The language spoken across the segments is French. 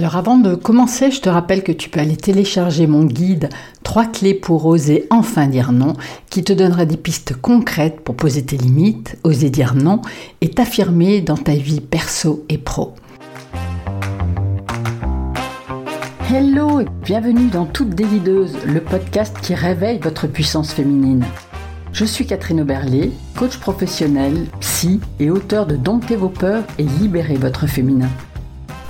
Alors avant de commencer, je te rappelle que tu peux aller télécharger mon guide 3 clés pour oser enfin dire non, qui te donnera des pistes concrètes pour poser tes limites, oser dire non et t'affirmer dans ta vie perso et pro. Hello et bienvenue dans Toute Délideuse, le podcast qui réveille votre puissance féminine. Je suis Catherine Oberlé, coach professionnel, psy et auteur de Dompter vos peurs et libérer votre féminin.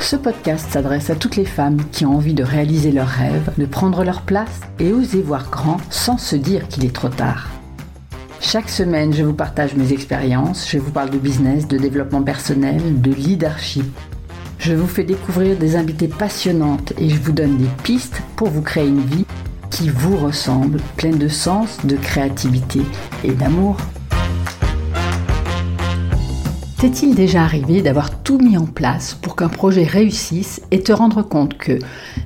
Ce podcast s'adresse à toutes les femmes qui ont envie de réaliser leurs rêves, de prendre leur place et oser voir grand sans se dire qu'il est trop tard. Chaque semaine, je vous partage mes expériences, je vous parle de business, de développement personnel, de leadership. Je vous fais découvrir des invités passionnantes et je vous donne des pistes pour vous créer une vie qui vous ressemble, pleine de sens, de créativité et d'amour. T'est-il déjà arrivé d'avoir tout mis en place pour qu'un projet réussisse et te rendre compte que,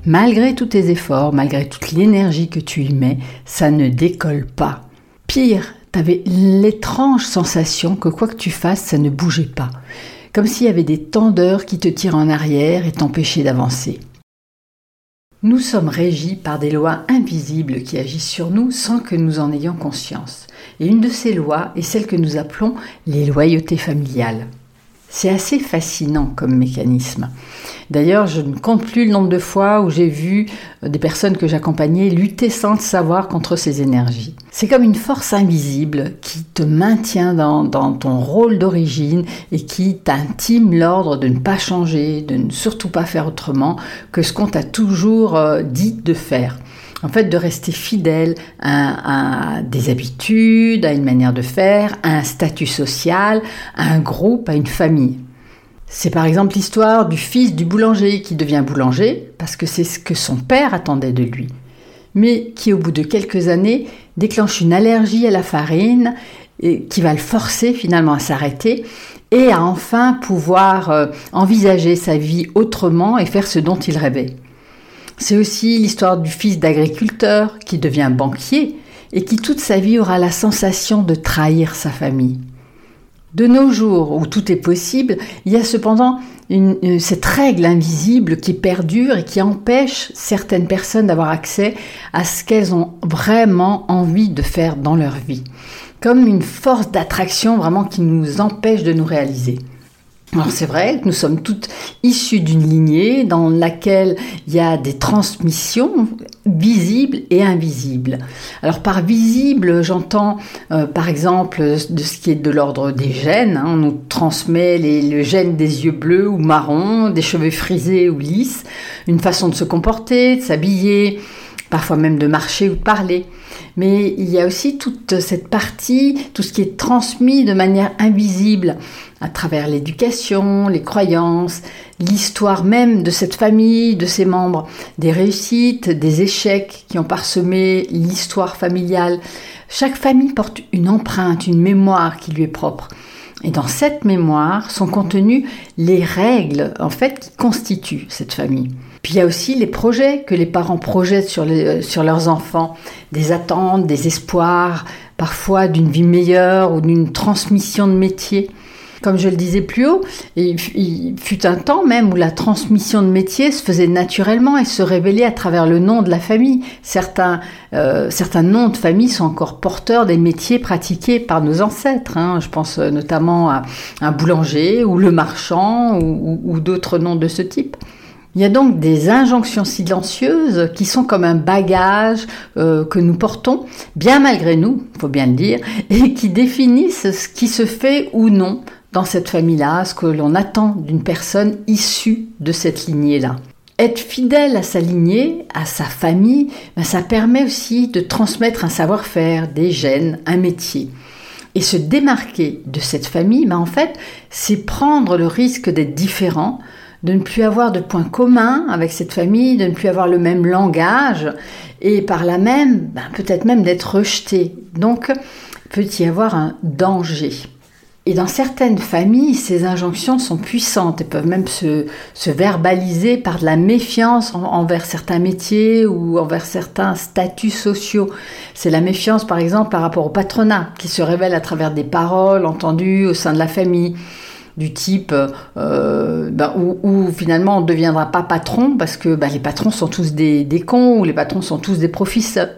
malgré tous tes efforts, malgré toute l'énergie que tu y mets, ça ne décolle pas? Pire, t'avais l'étrange sensation que quoi que tu fasses, ça ne bougeait pas. Comme s'il y avait des tendeurs qui te tirent en arrière et t'empêchaient d'avancer. Nous sommes régis par des lois invisibles qui agissent sur nous sans que nous en ayons conscience. Et une de ces lois est celle que nous appelons les loyautés familiales. C'est assez fascinant comme mécanisme. D'ailleurs, je ne compte plus le nombre de fois où j'ai vu euh, des personnes que j'accompagnais lutter sans le savoir contre ces énergies. C'est comme une force invisible qui te maintient dans, ton rôle d'origine et qui t'intime l'ordre de ne pas changer, de ne surtout pas faire autrement que ce qu'on t'a toujours euh, dit de faire en fait de rester fidèle à, des habitudes, à une manière de faire, à un statut social, à un groupe, à une famille. C'est par exemple l'histoire du fils du boulanger qui devient boulanger parce que c'est ce que son père attendait de lui, mais qui au bout de quelques années déclenche une allergie à la farine et qui va le forcer finalement à s'arrêter et à enfin pouvoir euh, envisager sa vie autrement et faire ce dont il rêvait. C'est aussi l'histoire du fils d'agriculteur qui devient banquier et qui toute sa vie aura la sensation de trahir sa famille. De nos jours, où tout est possible, il y a cependant cette règle invisible qui perdure et qui empêche certaines personnes d'avoir accès à ce qu'elles ont vraiment envie de faire dans leur vie, comme une force d'attraction vraiment qui nous empêche de nous réaliser. Alors c'est vrai que nous sommes toutes issues d'une lignée dans laquelle il y a des transmissions visibles et invisibles. Alors par visible, j'entends euh, par exemple de ce qui est de l'ordre des gènes. Hein. on nous transmet le gène des yeux bleus ou marrons, des cheveux frisés ou lisses, une façon de se comporter, de s'habiller, parfois même de marcher ou de parler. Mais il y a aussi toute cette partie, tout ce qui est transmis de manière invisible à travers l'éducation, les croyances, l'histoire même de cette famille, de ses membres, des réussites, des échecs qui ont parsemé l'histoire familiale. Chaque famille porte une empreinte, une mémoire qui lui est propre. Et dans cette mémoire sont contenues les règles en fait qui constituent cette famille. Puis il y a aussi les projets que les parents projettent sur, les, sur leurs enfants, des attentes, des espoirs, parfois d'une vie meilleure ou d'une transmission de métier. Comme je le disais plus haut, il, fut un temps même où la transmission de métier se faisait naturellement et se révélait à travers le nom de la famille. Certains, euh, certains noms de famille sont encore porteurs des métiers pratiqués par nos ancêtres. Hein. Je pense notamment à un boulanger ou le marchand ou d'autres noms de ce type. Il y a donc des injonctions silencieuses qui sont comme un bagage euh, que nous portons, bien malgré nous, faut bien le dire, et qui définissent ce qui se fait ou non dans cette famille-là, ce que l'on attend d'une personne issue de cette lignée-là. Être fidèle à sa lignée, à sa famille, ben, ça permet aussi de transmettre un savoir-faire, des gènes, un métier. Et se démarquer de cette famille, ben, en fait, c'est prendre le risque d'être différent, de ne plus avoir de points communs avec cette famille, de ne plus avoir le même langage, et par là même, ben, peut-être même d'être rejeté. Donc, peut y avoir un danger. Et dans certaines familles, ces injonctions sont puissantes et peuvent même se, verbaliser par de la méfiance envers certains métiers ou envers certains statuts sociaux. C'est la méfiance, par exemple, par rapport au patronat, qui se révèle à travers des paroles entendues au sein de la famille du type euh, ben, où, finalement on ne deviendra pas patron parce que ben, les patrons sont tous des, des, cons ou les patrons sont tous des,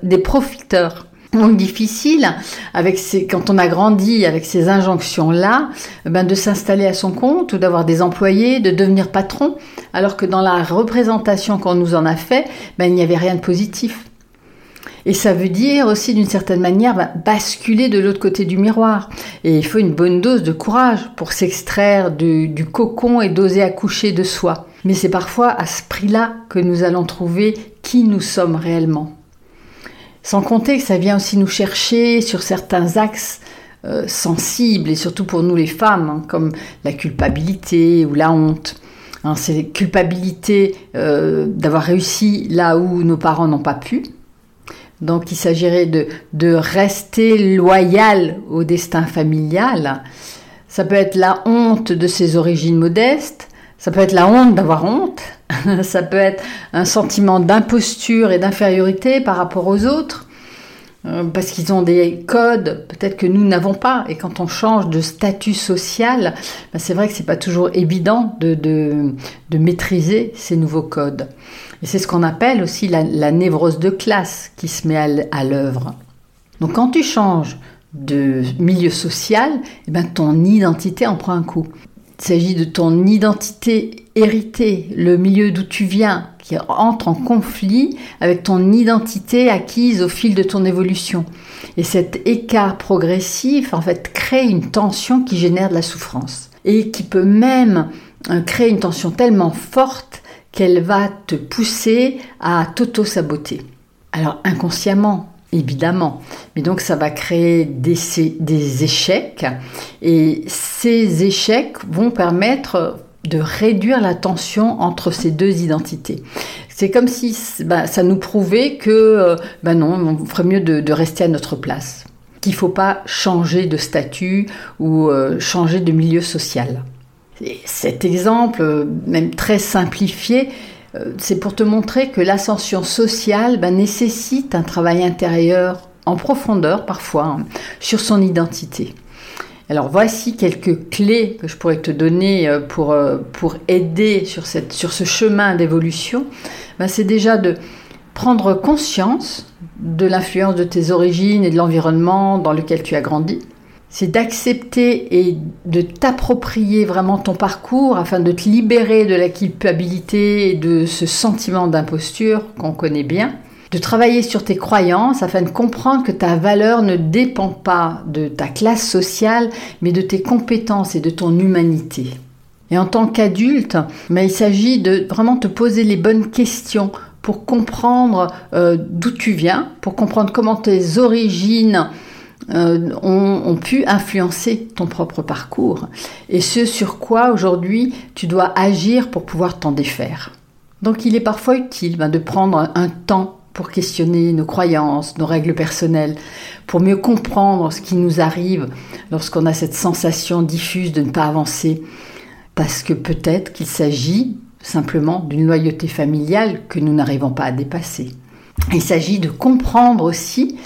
des profiteurs. Donc difficile, avec quand on a grandi avec ces injonctions-là, ben de s'installer à son compte ou d'avoir des employés, de devenir patron, alors que dans la représentation qu'on nous en a fait, ben, il n'y avait rien de positif. Et ça veut dire aussi d'une certaine manière ben, basculer de l'autre côté du miroir. Et il faut une bonne dose de courage pour s'extraire du, du cocon et d'oser accoucher de soi. Mais c'est parfois à ce prix-là que nous allons trouver qui nous sommes réellement. Sans compter que ça vient aussi nous chercher sur certains axes euh, sensibles, et surtout pour nous les femmes, hein, comme la culpabilité ou la honte. Hein, c'est culpabilité euh, d'avoir réussi là où nos parents n'ont pas pu. Donc il s'agirait de, de rester loyal au destin familial. Ça peut être la honte de ses origines modestes, ça peut être la honte d'avoir honte, ça peut être un sentiment d'imposture et d'infériorité par rapport aux autres, euh, parce qu'ils ont des codes peut-être que nous n'avons pas. Et quand on change de statut social, ben, c'est vrai que c'est pas toujours évident de, de, maîtriser ces nouveaux codes. Et c'est ce qu'on appelle aussi la, névrose de classe qui se met à l'œuvre. Donc quand tu changes de milieu social, eh ben ton identité en prend un coup. Il s'agit de ton identité héritée, le milieu d'où tu viens, qui entre en conflit avec ton identité acquise au fil de ton évolution. Et cet écart progressif, en fait, crée une tension qui génère de la souffrance. Et qui peut même euh, créer une tension tellement forte qu'elle va te pousser à t'auto-saboter. Alors inconsciemment, évidemment. Mais donc ça va créer des, des, échecs et ces échecs vont permettre de réduire la tension entre ces deux identités. C'est comme si bah, ça nous prouvait que ben non, on ferait mieux de, rester à notre place, qu'il ne faut pas changer de statut ou euh, changer de milieu social. Cet exemple, même très simplifié, euh, c'est pour te montrer que l'ascension sociale ben, nécessite un travail intérieur en profondeur parfois hein, sur son identité. Alors voici quelques clés que je pourrais te donner euh, pour, euh, aider sur ce chemin d'évolution. Ben, c'est déjà de prendre conscience de l'influence de tes origines et de l'environnement dans lequel tu as grandi c'est d'accepter et de t'approprier vraiment ton parcours afin de te libérer de la culpabilité et de ce sentiment d'imposture qu'on connaît bien, de travailler sur tes croyances afin de comprendre que ta valeur ne dépend pas de ta classe sociale, mais de tes compétences et de ton humanité. Et en tant qu'adulte, mais ben, il s'agit de vraiment te poser les bonnes questions pour comprendre euh, d'où tu viens, pour comprendre comment tes origines euh, ont, pu influencer ton propre parcours et ce sur quoi aujourd'hui tu dois agir pour pouvoir t'en défaire. Donc il est parfois utile ben, de prendre un temps pour questionner nos croyances, nos règles personnelles, pour mieux comprendre ce qui nous arrive lorsqu'on a cette sensation diffuse de ne pas avancer, parce que peut-être qu'il s'agit simplement d'une loyauté familiale que nous n'arrivons pas à dépasser. Il s'agit de comprendre aussi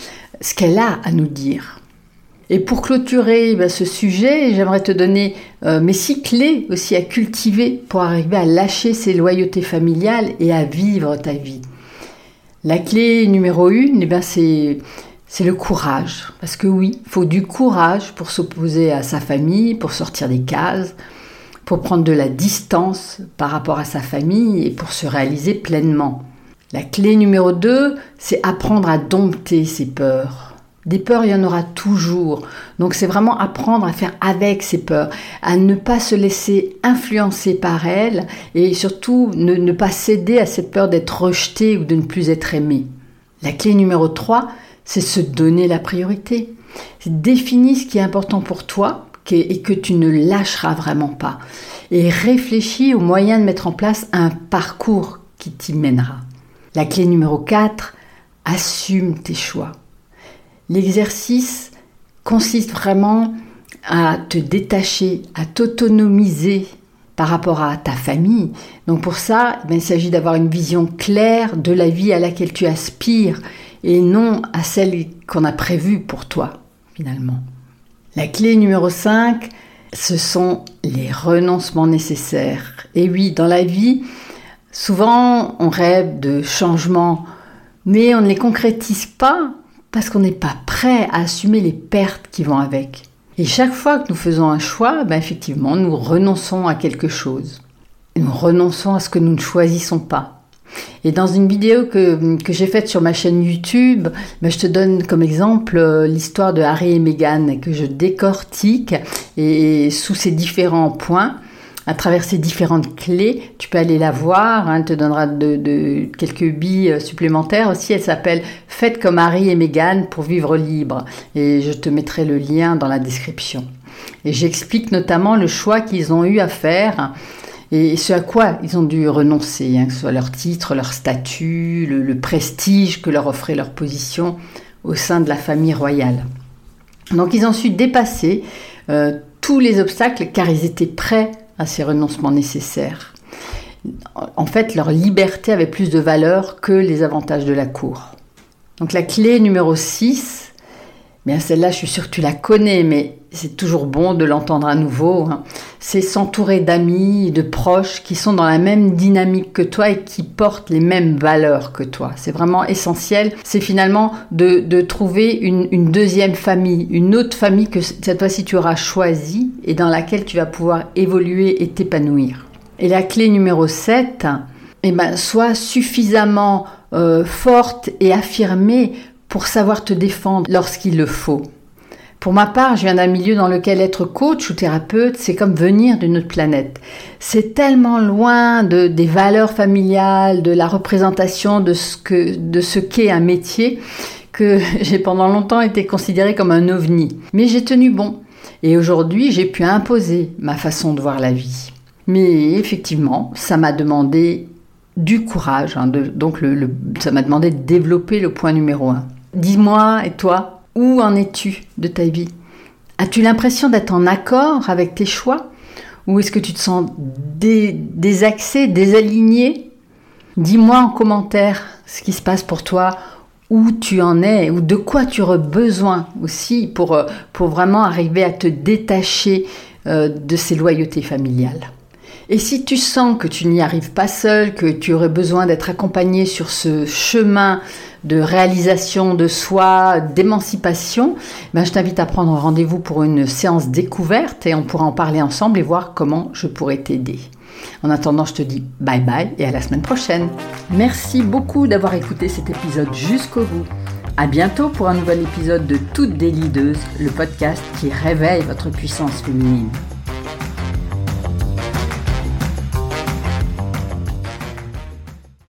ce qu'elle a à nous dire. Et pour clôturer ben, ce sujet, j'aimerais te donner euh, mes six clés aussi à cultiver pour arriver à lâcher ces loyautés familiales et à vivre ta vie. La clé numéro une, eh ben, c'est c'est le courage. Parce que oui, il faut du courage pour s'opposer à sa famille, pour sortir des cases, pour prendre de la distance par rapport à sa famille et pour se réaliser pleinement. La clé numéro 2, c'est apprendre à dompter ses peurs. Des peurs, il y en aura toujours. Donc c'est vraiment apprendre à faire avec ces peurs, à ne pas se laisser influencer par elles et surtout ne, pas céder à cette peur d'être rejeté ou de ne plus être aimé. La clé numéro 3, c'est se donner la priorité. Définis ce qui est important pour toi et que tu ne lâcheras vraiment pas. Et réfléchis aux moyens de mettre en place un parcours qui t'y mènera. La clé numéro 4, assume tes choix. L'exercice consiste vraiment à te détacher, à t'autonomiser par rapport à ta famille. Donc pour ça, eh il s'agit d'avoir une vision claire de la vie à laquelle tu aspires et non à celle qu'on a prévue pour toi, finalement. La clé numéro 5, ce sont les renoncements nécessaires. Et oui, dans la vie, souvent on rêve de changements, mais on ne les concrétise pas parce qu'on n'est pas prêt à assumer les pertes qui vont avec. Et chaque fois que nous faisons un choix, ben effectivement, nous renonçons à quelque chose. Nous renonçons à ce que nous ne choisissons pas. Et dans une vidéo que, que j'ai faite sur ma chaîne YouTube, ben je te donne comme exemple euh, l'histoire de Harry et Meghan que je décortique et sous ces différents points à travers ces différentes clés. Tu peux aller la voir, hein, elle te donnera de, quelques billes euh, supplémentaires aussi. Elle s'appelle Faites comme Harry et Meghan pour vivre libre. Et je te mettrai le lien dans la description. Et j'explique notamment le choix qu'ils ont eu à faire et ce à quoi ils ont dû renoncer, hein, que ce soit leur titre, leur statut, le, prestige que leur offrait leur position au sein de la famille royale. Donc ils ont su dépasser euh, tous les obstacles car ils étaient prêts à ces renoncements nécessaires. En fait, leur liberté avait plus de valeur que les avantages de la cour. Donc la clé numéro 6, Bien, celle-là, je suis sûre que tu la connais, mais c'est toujours bon de l'entendre à nouveau. Hein. C'est s'entourer d'amis, de proches qui sont dans la même dynamique que toi et qui portent les mêmes valeurs que toi. C'est vraiment essentiel. C'est finalement de, trouver une, une, deuxième famille, une autre famille que cette fois-ci tu auras choisie et dans laquelle tu vas pouvoir évoluer et t'épanouir. Et la clé numéro 7, eh ben, sois suffisamment euh, forte et affirmée pour savoir te défendre lorsqu'il le faut. Pour ma part, je viens d'un milieu dans lequel être coach ou thérapeute, c'est comme venir d'une autre planète. C'est tellement loin de, des valeurs familiales, de la représentation de ce que, de qu'est un métier, que j'ai pendant longtemps été considérée comme un ovni. Mais j'ai tenu bon. Et aujourd'hui, j'ai pu imposer ma façon de voir la vie. Mais effectivement, ça m'a demandé du courage. Hein, donc, ça m'a demandé de développer le point numéro un. Dis-moi, et toi, où en es-tu de ta vie? As-tu l'impression d'être en accord avec tes choix? Ou est-ce que tu te sens désaxé, désaligné? Dis-moi en commentaire ce qui se passe pour toi, où tu en es, ou de quoi tu aurais besoin aussi pour, euh, pour vraiment arriver à te détacher euh, de ces loyautés familiales. Et si tu sens que tu n'y arrives pas seul, que tu aurais besoin d'être accompagné sur ce chemin de réalisation de soi, d'émancipation, ben je t'invite à prendre rendez-vous pour une séance découverte et on pourra en parler ensemble et voir comment je pourrais t'aider. En attendant, je te dis bye bye et à la semaine prochaine. Merci beaucoup d'avoir écouté cet épisode jusqu'au bout. À bientôt pour un nouvel épisode de Toutes des Leaders, le podcast qui réveille votre puissance féminine.